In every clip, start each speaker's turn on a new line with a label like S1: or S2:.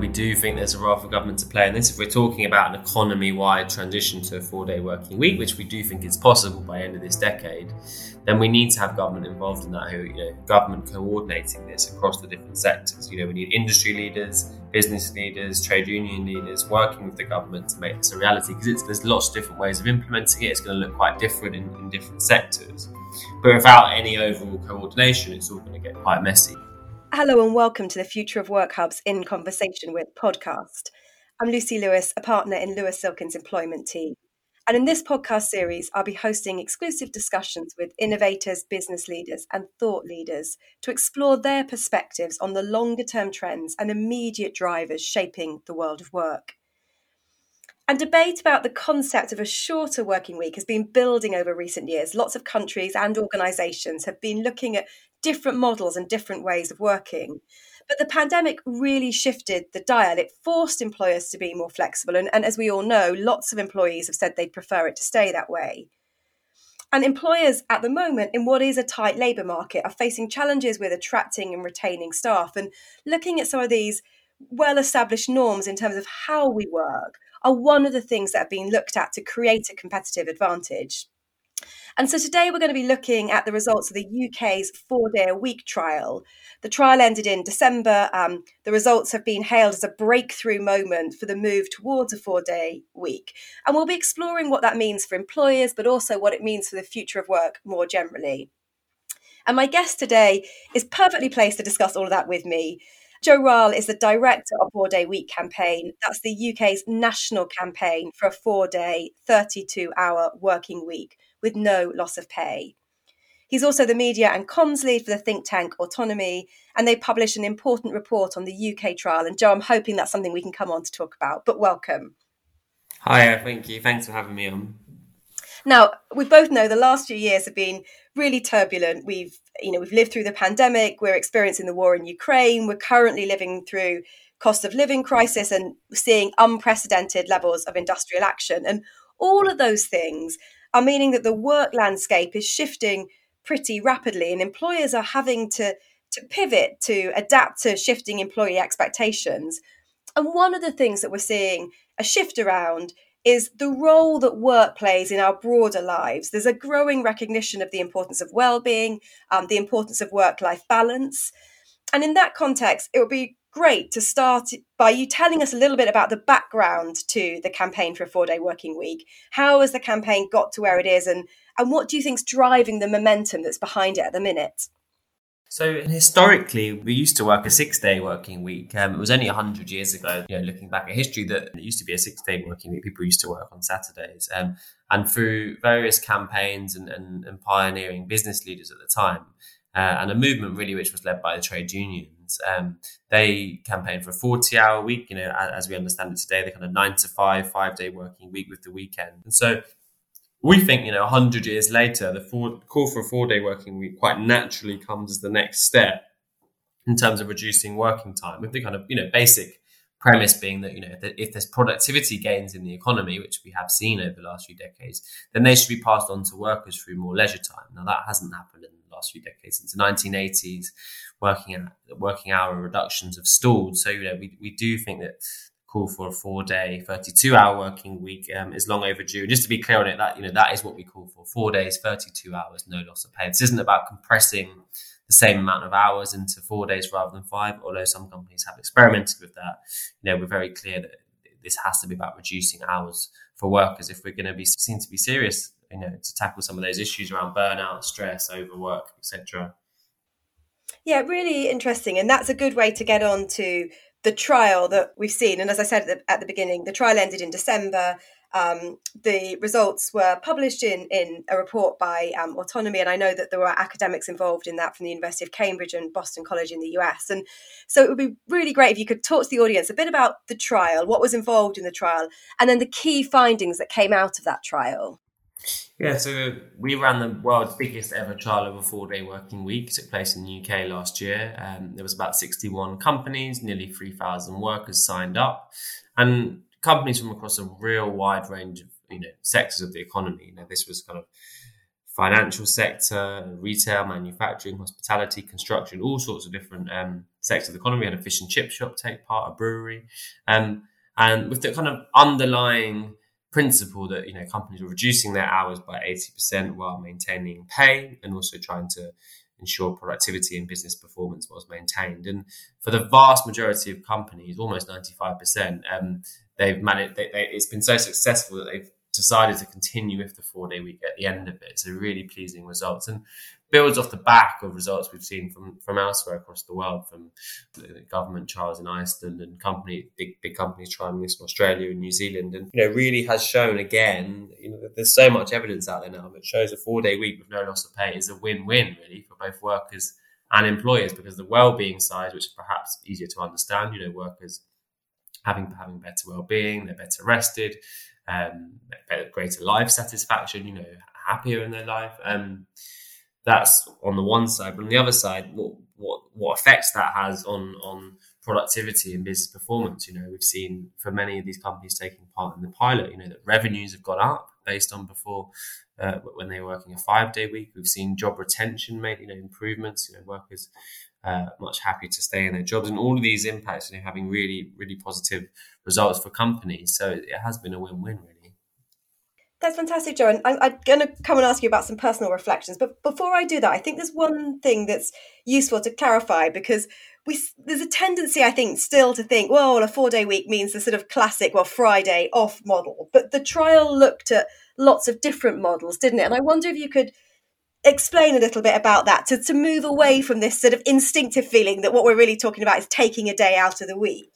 S1: we do think there's a role for government to play in this. If we're talking about an economy wide transition to a four day working week, which we do think is possible by the end of this decade, then we need to have government involved in that, who, you know, government coordinating this across the different sectors. You know, we need industry leaders, business leaders, trade union leaders working with the government to make this a reality because there's lots of different ways of implementing it. It's going to look quite different in, in different sectors. But without any overall coordination, it's all going to get quite messy.
S2: Hello and welcome to the Future of Work Hub's In Conversation with podcast. I'm Lucy Lewis, a partner in Lewis Silkin's employment team. And in this podcast series, I'll be hosting exclusive discussions with innovators, business leaders, and thought leaders to explore their perspectives on the longer term trends and immediate drivers shaping the world of work. And debate about the concept of a shorter working week has been building over recent years. Lots of countries and organisations have been looking at different models and different ways of working. But the pandemic really shifted the dial. It forced employers to be more flexible. And, and as we all know, lots of employees have said they'd prefer it to stay that way. And employers at the moment, in what is a tight labour market, are facing challenges with attracting and retaining staff. And looking at some of these well established norms in terms of how we work are one of the things that have been looked at to create a competitive advantage. And so today we're going to be looking at the results of the UK's four day a week trial. The trial ended in December. Um, the results have been hailed as a breakthrough moment for the move towards a four day week. And we'll be exploring what that means for employers, but also what it means for the future of work more generally. And my guest today is perfectly placed to discuss all of that with me. Joe Ryle is the director of Four Day Week campaign. That's the UK's national campaign for a four day, 32 hour working week with no loss of pay. He's also the media and comms lead for the think tank Autonomy, and they published an important report on the UK trial. And Joe, I'm hoping that's something we can come on to talk about, but welcome.
S1: Hi, thank you. Thanks for having me on.
S2: Now, we both know the last few years have been really turbulent. We've, you know, we've lived through the pandemic, we're experiencing the war in Ukraine, we're currently living through cost of living crisis and seeing unprecedented levels of industrial action. And all of those things are meaning that the work landscape is shifting pretty rapidly and employers are having to to pivot to adapt to shifting employee expectations. And one of the things that we're seeing a shift around is the role that work plays in our broader lives. There's a growing recognition of the importance of well-being, um, the importance of work-life balance, and in that context, it would be great to start by you telling us a little bit about the background to the campaign for a four day working week. How has the campaign got to where it is, and, and what do you think is driving the momentum that's behind it at the minute?
S1: So historically, we used to work a six-day working week. Um, it was only hundred years ago, you know, looking back at history, that it used to be a six-day working week. People used to work on Saturdays, um, and through various campaigns and, and, and, pioneering business leaders at the time, uh, and a movement really which was led by the trade unions, um, they campaigned for a forty-hour week. You know, as we understand it today, the kind of nine to five, five-day working week with the weekend, and so we think, you know, 100 years later, the four, call for a four day working week quite naturally comes as the next step in terms of reducing working time, with the kind of, you know, basic premise being that, you know, that if there's productivity gains in the economy, which we have seen over the last few decades, then they should be passed on to workers through more leisure time. Now, that hasn't happened in last few decades. Since the 1980s, working, working hour reductions have stalled. So, you know, we, we do think that call for a four day, 32 hour working week um, is long overdue. Just to be clear on it, that, you know, that is what we call for four days, 32 hours, no loss of pay. This isn't about compressing the same amount of hours into four days rather than five, although some companies have experimented with that. You know, we're very clear that this has to be about reducing hours for workers if we're going to be seen to be serious, you know, to tackle some of those issues around burnout, stress, overwork, etc.
S2: Yeah, really interesting. And that's a good way to get on to the trial that we've seen, and as I said at the, at the beginning, the trial ended in December. Um, the results were published in in a report by um, Autonomy, and I know that there were academics involved in that from the University of Cambridge and Boston College in the US. And so it would be really great if you could talk to the audience a bit about the trial, what was involved in the trial, and then the key findings that came out of that trial.
S1: Yeah, so we ran the world's biggest ever trial of a four day working week. It took place in the UK last year. Um, there was about 61 companies, nearly 3,000 workers signed up, and companies from across a real wide range of you know sectors of the economy. You know, this was kind of financial sector, retail, manufacturing, hospitality, construction, all sorts of different um, sectors of the economy. We had a fish and chip shop take part, a brewery, um, and with the kind of underlying principle that you know companies were reducing their hours by 80% while maintaining pay and also trying to ensure productivity and business performance was maintained. And for the vast majority of companies, almost 95%, um, they've managed, they, they, it's been so successful that they've decided to continue with the four day week at the end of it. So really pleasing results and builds off the back of results we've seen from, from elsewhere across the world, from the government trials in Iceland and company big big companies trying this in Australia and New Zealand, and you know really has shown again. You know, there's so much evidence out there now that shows a four day week with no loss of pay is a win win really for both workers and employers because the well being side, which is perhaps easier to understand, you know, workers having having better well being, they're better rested um, greater life satisfaction, you know, happier in their life. Um, that's on the one side, but on the other side, what what what effects that has on on productivity and business performance. You know, we've seen for many of these companies taking part in the pilot, you know, that revenues have gone up based on before uh, when they were working a five day week. We've seen job retention made, you know, improvements. You know, workers uh, much happier to stay in their jobs, and all of these impacts, you know, having really really positive results for companies. So it has been a win win really.
S2: That's fantastic, Joe. I'm, I'm going to come and ask you about some personal reflections. But before I do that, I think there's one thing that's useful to clarify because we there's a tendency, I think, still to think, well, a four day week means the sort of classic, well, Friday off model. But the trial looked at lots of different models, didn't it? And I wonder if you could explain a little bit about that to, to move away from this sort of instinctive feeling that what we're really talking about is taking a day out of the week.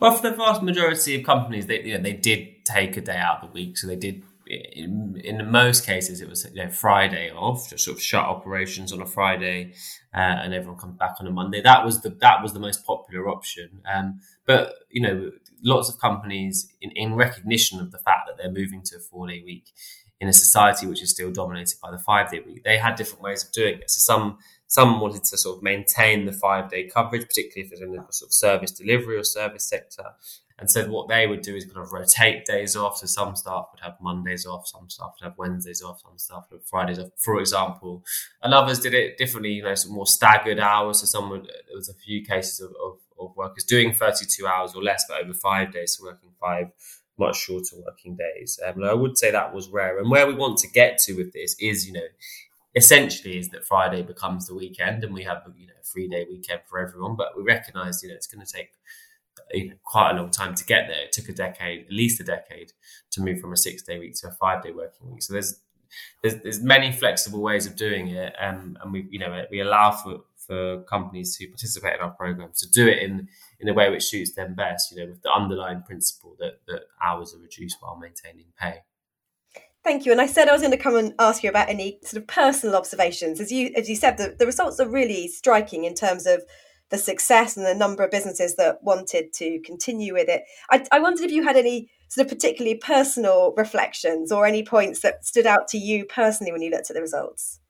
S1: Well, for the vast majority of companies, they you know, they did take a day out of the week, so they did in, in most cases, it was you know, Friday off, just sort of shut operations on a Friday, uh, and everyone comes back on a Monday. That was the that was the most popular option. Um, but you know, lots of companies, in, in recognition of the fact that they're moving to a four day week in a society which is still dominated by the five day week, they had different ways of doing it. So some some wanted to sort of maintain the five day coverage, particularly if it's in the sort of service delivery or service sector and said what they would do is kind of rotate days off. So some staff would have Mondays off, some staff would have Wednesdays off, some staff would have Fridays off, for example. And others did it differently, you know, some more staggered hours. So some would, there was a few cases of, of, of workers doing 32 hours or less, but over five days, so working five much shorter working days. Um, and I would say that was rare. And where we want to get to with this is, you know, essentially is that Friday becomes the weekend and we have, you know, a three day weekend for everyone. But we recognize, you know, it's going to take you know, quite a long time to get there. It took a decade, at least a decade, to move from a six day week to a five day working week. So there's there's, there's many flexible ways of doing it, um, and we you know we allow for for companies to participate in our programs to do it in in a way which suits them best. You know, with the underlying principle that that hours are reduced while maintaining pay.
S2: Thank you. And I said I was going to come and ask you about any sort of personal observations. As you as you said, the, the results are really striking in terms of the success and the number of businesses that wanted to continue with it. I, I wondered if you had any sort of particularly personal reflections or any points that stood out to you personally when you looked at the results.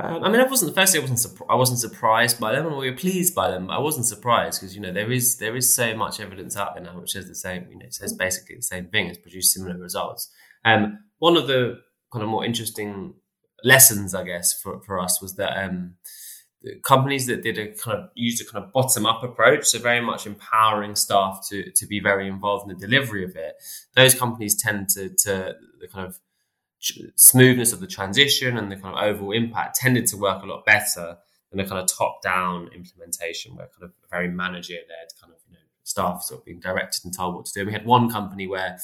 S1: Um, I mean, I wasn't firstly. I wasn't. I wasn't surprised by them, and we were pleased by them. I wasn't surprised because you know there is there is so much evidence out there now which says the same. You know, it says basically the same thing. It's produced similar results. Um, one of the kind of more interesting lessons, I guess, for, for us was that um, companies that did a kind of used a kind of bottom up approach, so very much empowering staff to to be very involved in the delivery of it. Those companies tend to to the kind of smoothness of the transition and the kind of overall impact tended to work a lot better than a kind of top down implementation where kind of very manager led kind of you know staff sort of being directed and told what to do. We had one company where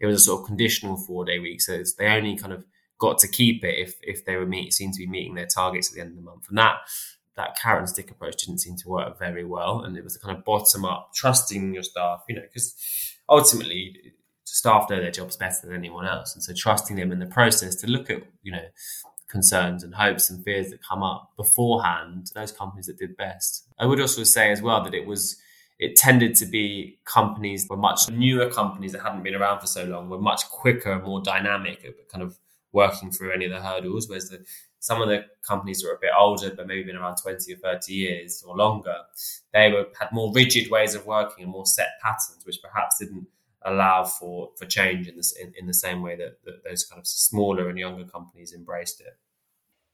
S1: it was a sort of conditional four day week, so they only kind of got to keep it if if they were meet seemed to be meeting their targets at the end of the month, and that that carrot and stick approach didn't seem to work very well. And it was a kind of bottom up, trusting your staff, you know, because ultimately staff know their jobs better than anyone else. And so trusting them in the process to look at, you know, concerns and hopes and fears that come up beforehand, those companies that did best. I would also say as well that it was it tended to be companies were much newer companies that hadn't been around for so long, were much quicker, and more dynamic, at kind of working through any of the hurdles, whereas the some of the companies that were a bit older, but maybe been around 20 or 30 years or longer, they were had more rigid ways of working and more set patterns, which perhaps didn't allow for for change in this in, in the same way that, that those kind of smaller and younger companies embraced it.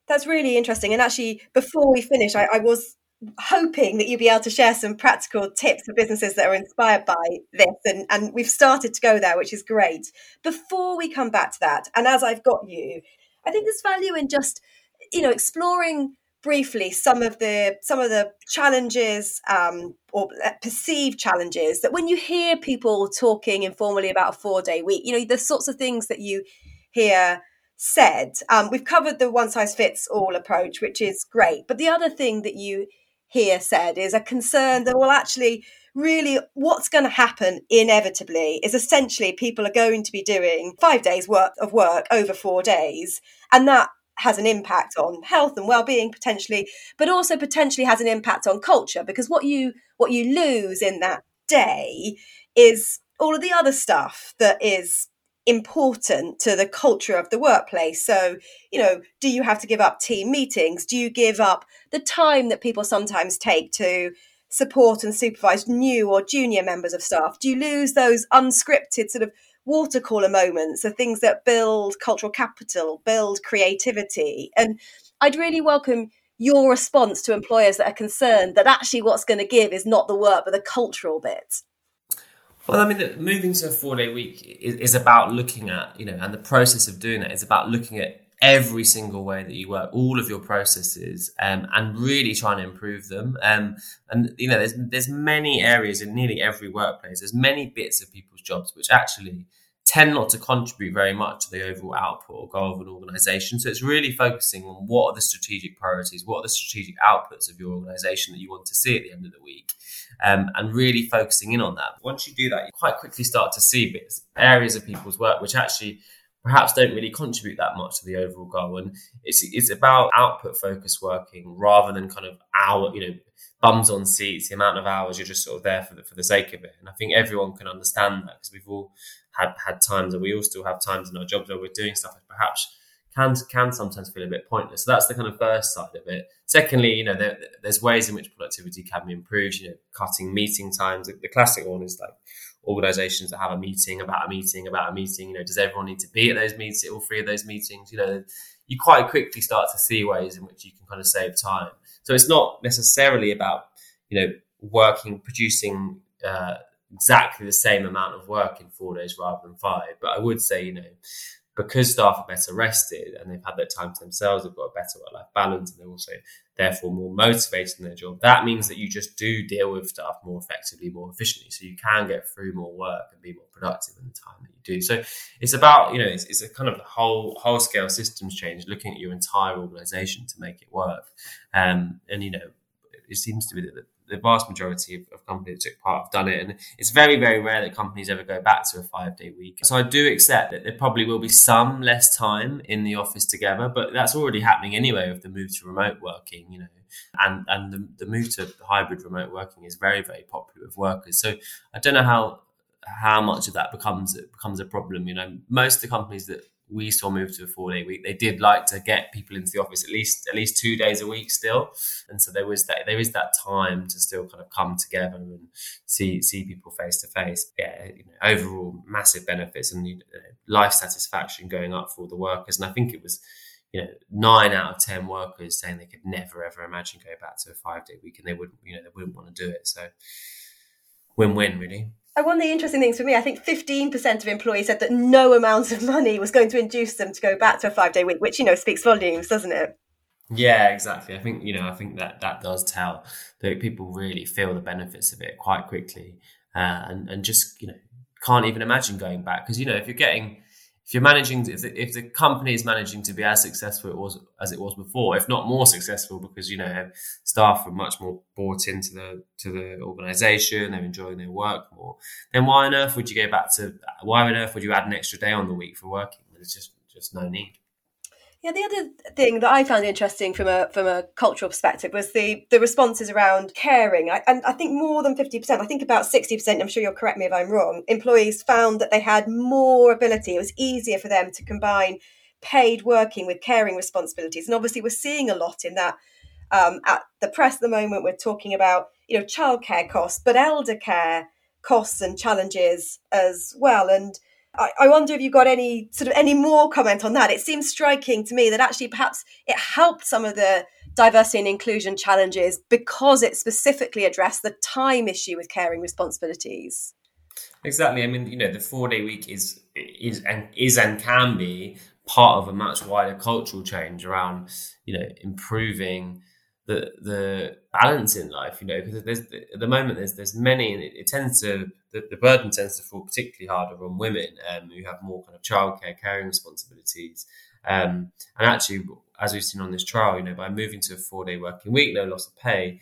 S2: That's really interesting. And actually, before we finish, I, I was hoping that you'd be able to share some practical tips for businesses that are inspired by this and, and we've started to go there which is great before we come back to that and as i've got you i think there's value in just you know exploring briefly some of the some of the challenges um, or perceived challenges that when you hear people talking informally about a four day week you know the sorts of things that you hear said um, we've covered the one size fits all approach which is great but the other thing that you hear said is a concern that, well, actually, really what's going to happen inevitably is essentially people are going to be doing five days worth of work over four days. And that has an impact on health and well-being potentially but also potentially has an impact on culture because what you what you lose in that day is all of the other stuff that is important to the culture of the workplace. So, you know, do you have to give up team meetings? Do you give up the time that people sometimes take to support and supervise new or junior members of staff? Do you lose those unscripted sort of water cooler moments, the things that build cultural capital, build creativity? And I'd really welcome your response to employers that are concerned that actually what's going to give is not the work, but the cultural bit.
S1: Well, I mean, moving to a four day week is, is, about looking at, you know, and the process of doing that is about looking at every single way that you work, all of your processes, um, and really trying to improve them. Um, and you know, there's there's many areas in nearly every workplace. There's many bits of people's jobs which actually tend not to contribute very much to the overall output or goal of an organization. So it's really focusing on what are the strategic priorities, what are the strategic outputs of your organization that you want to see at the end of the week um, and really focusing in on that. Once you do that, you quite quickly start to see bits, areas of people's work which actually perhaps don't really contribute that much to the overall goal. And it's it's about output focused working rather than kind of hour, you know, bums on seats, the amount of hours you're just sort of there for the, for the sake of it. And I think everyone can understand that because we've all had had times, and we all still have times in our jobs where we're doing stuff that perhaps can can sometimes feel a bit pointless. So that's the kind of first side of it. Secondly, you know, there, there's ways in which productivity can be improved. You know, cutting meeting times. The classic one is like organizations that have a meeting about a meeting about a meeting. You know, does everyone need to be at those meetings, all three of those meetings? You know, you quite quickly start to see ways in which you can kind of save time. So it's not necessarily about you know working, producing. Uh, exactly the same amount of work in four days rather than five. But I would say, you know, because staff are better rested and they've had their time to themselves, they've got a better work life balance, and they're also therefore more motivated in their job. That means that you just do deal with stuff more effectively, more efficiently, so you can get through more work and be more productive in the time that you do. So it's about you know it's, it's a kind of whole whole scale systems change, looking at your entire organisation to make it work. Um, and you know it seems to be that the vast majority of, of, companies that took part have done it. And it's very, very rare that companies ever go back to a five day week. So I do accept that there probably will be some less time in the office together, but that's already happening anyway with the move to remote working, you know. And and the, the move to hybrid remote working is very, very popular with workers. So I don't know how how much of that becomes becomes a problem. You know, most of the companies that we saw move to a four day week. They did like to get people into the office at least at least two days a week still, and so there was that there is that time to still kind of come together and see see people face to face. Yeah, you know, overall massive benefits and you know, life satisfaction going up for the workers. And I think it was you know nine out of ten workers saying they could never ever imagine going back to a five day week, and they wouldn't you know they wouldn't want to do it. So win win really.
S2: And one of the interesting things for me, I think 15% of employees said that no amount of money was going to induce them to go back to a five day week, which, you know, speaks volumes, doesn't it?
S1: Yeah, exactly. I think, you know, I think that that does tell that people really feel the benefits of it quite quickly uh, and, and just, you know, can't even imagine going back. Because, you know, if you're getting, if you're managing, if the, if the company is managing to be as successful it was as it was before, if not more successful, because you know staff are much more bought into the to the organisation, they're enjoying their work more. Then why on earth would you go back to? Why on earth would you add an extra day on the week for working? There's just just no need.
S2: Yeah, the other thing that I found interesting from a from a cultural perspective was the the responses around caring. I, and I think more than fifty percent, I think about sixty percent. I'm sure you'll correct me if I'm wrong. Employees found that they had more ability. It was easier for them to combine paid working with caring responsibilities. And obviously, we're seeing a lot in that. Um, at the press at the moment, we're talking about you know childcare costs, but elder care costs and challenges as well. And I, I wonder if you've got any sort of any more comment on that. It seems striking to me that actually perhaps it helped some of the diversity and inclusion challenges because it specifically addressed the time issue with caring responsibilities.
S1: Exactly. I mean, you know, the four day week is is and is and can be part of a much wider cultural change around, you know, improving the the balance in life. You know, because there's at the moment there's there's many, and it, it tends to the, the, burden tends to fall particularly harder on women um, who have more kind of childcare, caring responsibilities. Um, and actually, as we've seen on this trial, you know, by moving to a four day working week, no loss of pay,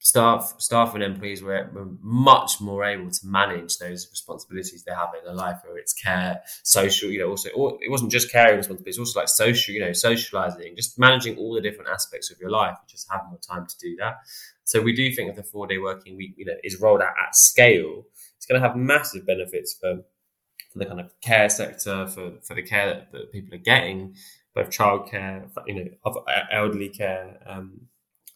S1: staff staff and employees were, were, much more able to manage those responsibilities they have in their life, whether it's care, social, you know, also it wasn't just caring responsibilities, also like social, you know, socializing, just managing all the different aspects of your life, just have more time to do that. So we do think that the four day working week, you know, is rolled out at scale. It's going to have massive benefits for for the kind of care sector, for for the care that, that people are getting, both childcare, you know, elderly care. Um,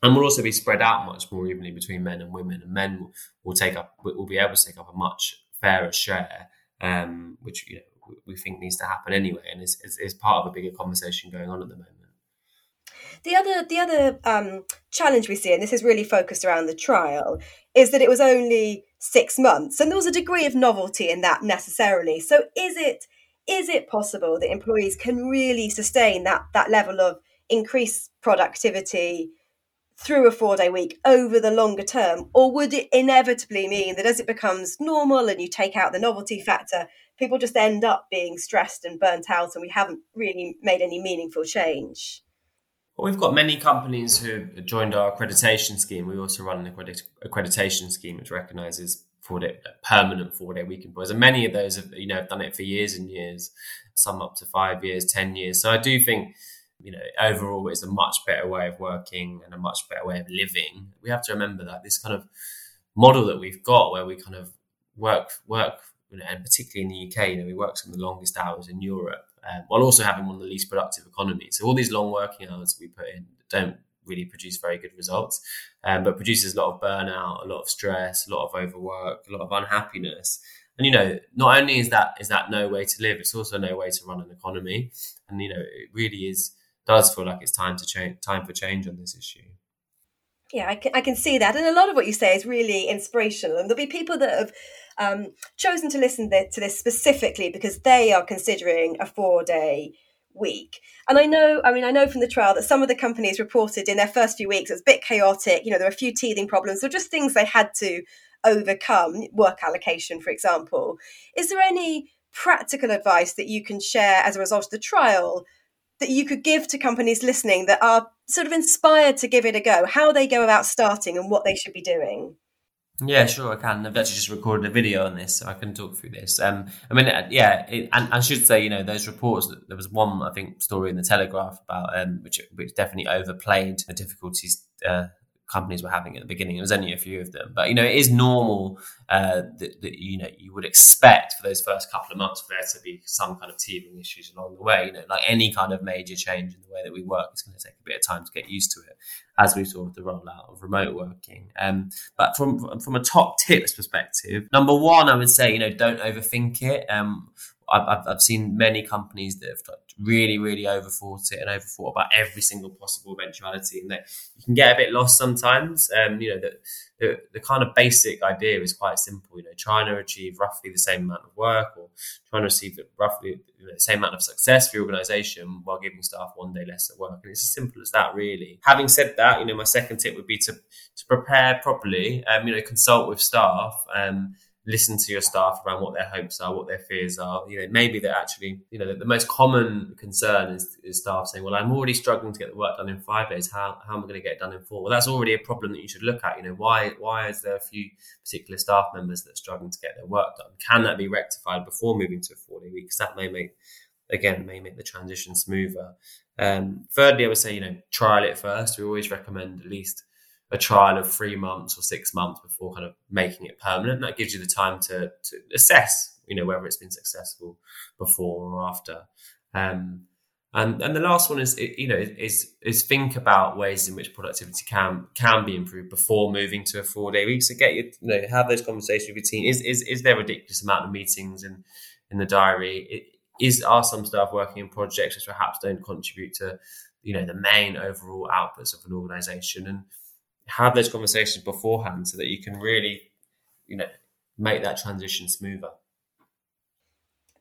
S1: and will also be spread out much more evenly between men and women. And men will, will take up will be able to take up a much fairer share, um, which you know we think needs to happen anyway, and is, is, is part of a bigger conversation going on at the moment.
S2: The other the other um, challenge we see, and this is really focused around the trial, is that it was only six months, and there was a degree of novelty in that necessarily. So is it is it possible that employees can really sustain that that level of increased productivity? Through a four day week over the longer term? Or would it inevitably mean that as it becomes normal and you take out the novelty factor, people just end up being stressed and burnt out and we haven't really made any meaningful change?
S1: Well, we've got many companies who joined our accreditation scheme. We also run an accreditation scheme which recognises four day permanent four day week employees, and many of those have you know have done it for years and years, some up to five years, ten years. So I do think you know, overall it's a much better way of working and a much better way of living. We have to remember that this kind of model that we've got where we kind of work, work, you know, and particularly in the UK, you know, we work some of the longest hours in Europe, um, while also having one of the least productive economies. So all these long working hours we put in don't really produce very good results, um, but produces a lot of burnout, a lot of stress, a lot of overwork, a lot of unhappiness. And you know, not only is that is that no way to live, it's also no way to run an economy. And you know, it really is does feel like it's time to change, time for change on this issue.
S2: Yeah, I can, I can see that. And a lot of what you say is really inspirational. And there'll be people that have um, chosen to listen to this specifically because they are considering a four day week. And I know, I mean, I know from the trial that some of the companies reported in their first few weeks it was a bit chaotic. You know, there were a few teething problems or just things they had to overcome, work allocation, for example. Is there any practical advice that you can share as a result of the trial that you could give to companies listening that are sort of inspired to give it a go, how they go about starting and what they should be doing?
S1: Yeah, sure, I can. I've actually just recorded a video on this, so I can talk through this. Um, I mean, uh, yeah, it, and I should say, you know, those reports. There was one, I think, story in the Telegraph about um, which which definitely overplayed the difficulties uh, companies were having at the beginning. There was only a few of them, but you know, it is normal uh, that, that, you know you would expect for those first couple of months for there to be some kind of teething issues along the way. You know, like any kind of major change in the way that we work, it's going to take a bit of time to get used to it, as we saw with the rollout of remote working. Um, but from from a top tips perspective, number one, I would say you know don't overthink it. Um, I've, I've seen many companies that have really, really overthought it and overthought about every single possible eventuality, and that you can get a bit lost sometimes. Um, you know, that the, the kind of basic idea is quite simple. You know, trying to achieve roughly the same amount of work or trying to achieve roughly the same amount of success for your organization while giving staff one day less at work. And it's as simple as that, really. Having said that, you know, my second tip would be to to prepare properly. Um, you know, consult with staff. Um, listen to your staff around what their hopes are, what their fears are. You know, maybe they're actually, you know, the, the most common concern is, is, staff saying, "Well, I'm already struggling to get the work done in five days. How, how am I going to get it done in four? Well, that's already a problem that you should look at. You know, why why is there a few particular staff members that are struggling to get their work done? Can that be rectified before moving to a four day week? Because that may make again may make the transition smoother. Um, thirdly, I would say, you know, trial it first. We always recommend at least a trial of three months or six months before kind of making it permanent. That gives you the time to, to assess, you know, whether it's been successful before or after. Um, And and the last one is you know is is think about ways in which productivity can can be improved before moving to a four day week. So get your you know have those conversations with your team. Is is is there a ridiculous amount of meetings in in the diary? Is are some staff working in projects which perhaps don't contribute to you know the main overall outputs of an organization and have those conversations beforehand so that you can really you know make that transition smoother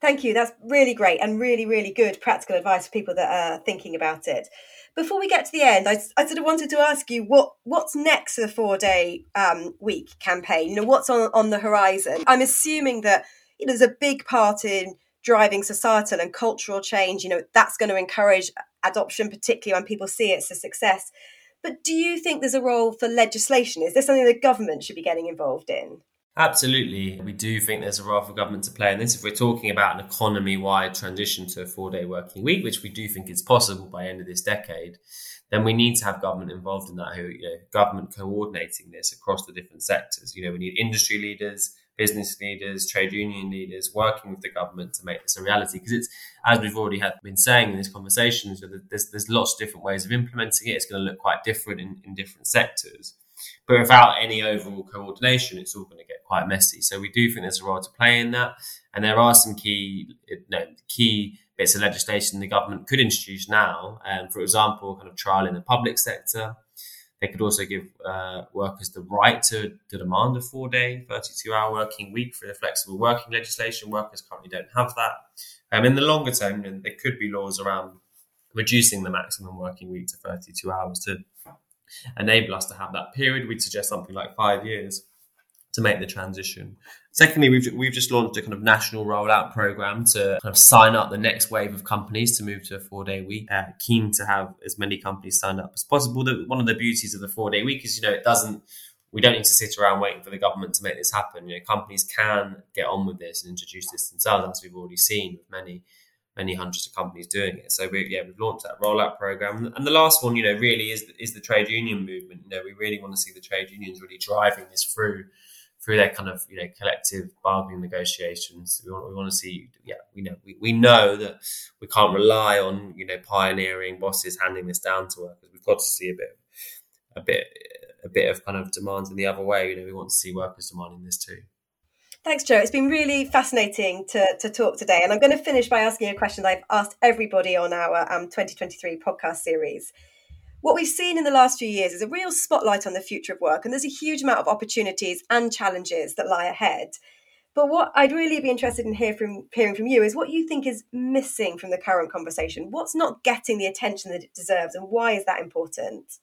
S2: Thank you. That's really great and really, really good practical advice for people that are thinking about it. Before we get to the end, I, I sort of wanted to ask you what what's next for the four day um, week campaign. You know, what's on on the horizon? I'm assuming that you know, there's a big part in driving societal and cultural change. You know, that's going to encourage adoption, particularly when people see it's a success. But do you think there's a role for legislation? Is this something the government should be getting involved in?
S1: Absolutely. We do think there's a role for government to play in this. If we're talking about an economy wide transition to a four day working week, which we do think is possible by end of this decade, then we need to have government involved in that, who, you know, government coordinating this across the different sectors. You know, we need industry leaders, business leaders, trade union leaders working with the government to make this a reality. Because it's, as we've already had been saying in this conversation, there's, there's lots of different ways of implementing it. It's going to look quite different in, in different sectors. But without any overall coordination, it's all going to get quite messy. So we do think there's a role to play in that, and there are some key you know, key bits of legislation the government could introduce now. Um, for example, kind of trial in the public sector. They could also give uh, workers the right to, to demand a four day, 32 hour working week for the flexible working legislation. Workers currently don't have that. Um, in the longer term, there could be laws around reducing the maximum working week to 32 hours to enable us to have that period. We'd suggest something like five years to make the transition. Secondly, we've we've just launched a kind of national rollout program to kind of sign up the next wave of companies to move to a four day week. Uh, keen to have as many companies signed up as possible. The, one of the beauties of the four day week is you know it doesn't. We don't need to sit around waiting for the government to make this happen. You know, companies can get on with this and introduce this themselves, as we've already seen with many many hundreds of companies doing it. So we, yeah, we've launched that rollout program. And the last one, you know, really is is the trade union movement. You know, we really want to see the trade unions really driving this through through their kind of you know collective bargaining negotiations. We want, we want to see, yeah, we know we, we know that we can't rely on you know pioneering bosses handing this down to workers. We've got to see a bit, a bit, a bit of kind of demands in the other way. You know, we want to see workers demanding this too.
S2: Thanks, Joe. It's been really fascinating to, to talk today. And I'm going to finish by asking a question I've asked everybody on our um, 2023 podcast series. What we've seen in the last few years is a real spotlight on the future of work, and there's a huge amount of opportunities and challenges that lie ahead. But what I'd really be interested in hear from, hearing from you is what you think is missing from the current conversation. What's not getting the attention that it deserves, and why is that important?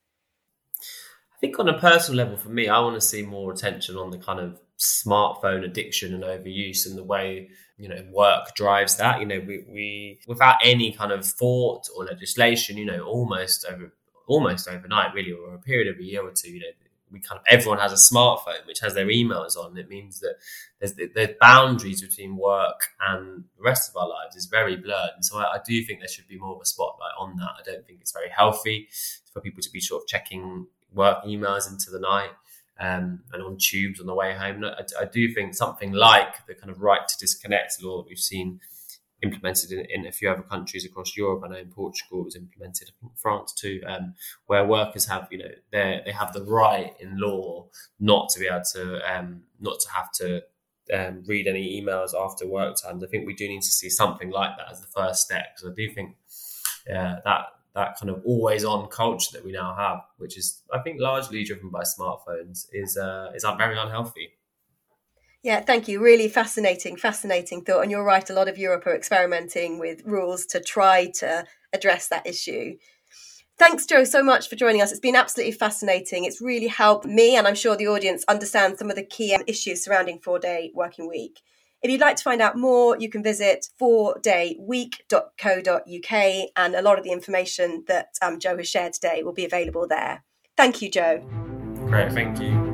S1: I think on a personal level, for me, I want to see more attention on the kind of smartphone addiction and overuse and the way you know work drives that you know we, we without any kind of thought or legislation you know almost over almost overnight really or a period of a year or two you know we kind of everyone has a smartphone which has their emails on. It means that there's the boundaries between work and the rest of our lives is very blurred. And so I, I do think there should be more of a spotlight on that. I don't think it's very healthy for people to be sort of checking work emails into the night um, and on tubes on the way home. I, I, do think something like the kind of right to disconnect law that we've seen implemented in, in a few other countries across Europe. I know in Portugal it was implemented, in France too, um, where workers have you know they they have the right in law not to be able to um, not to have to um, read any emails after work times. I think we do need to see something like that as the first step because I do think uh, that that kind of always on culture that we now have, which is I think largely driven by smartphones, is uh, is very unhealthy.
S2: Yeah, thank you. Really fascinating, fascinating thought. And you're right, a lot of Europe are experimenting with rules to try to address that issue. Thanks, Joe, so much for joining us. It's been absolutely fascinating. It's really helped me, and I'm sure the audience, understand some of the key issues surrounding four day working week. If you'd like to find out more, you can visit fourdayweek.co.uk, and a lot of the information that um, Joe has shared today will be available there. Thank you, Joe.
S1: Great, thank you.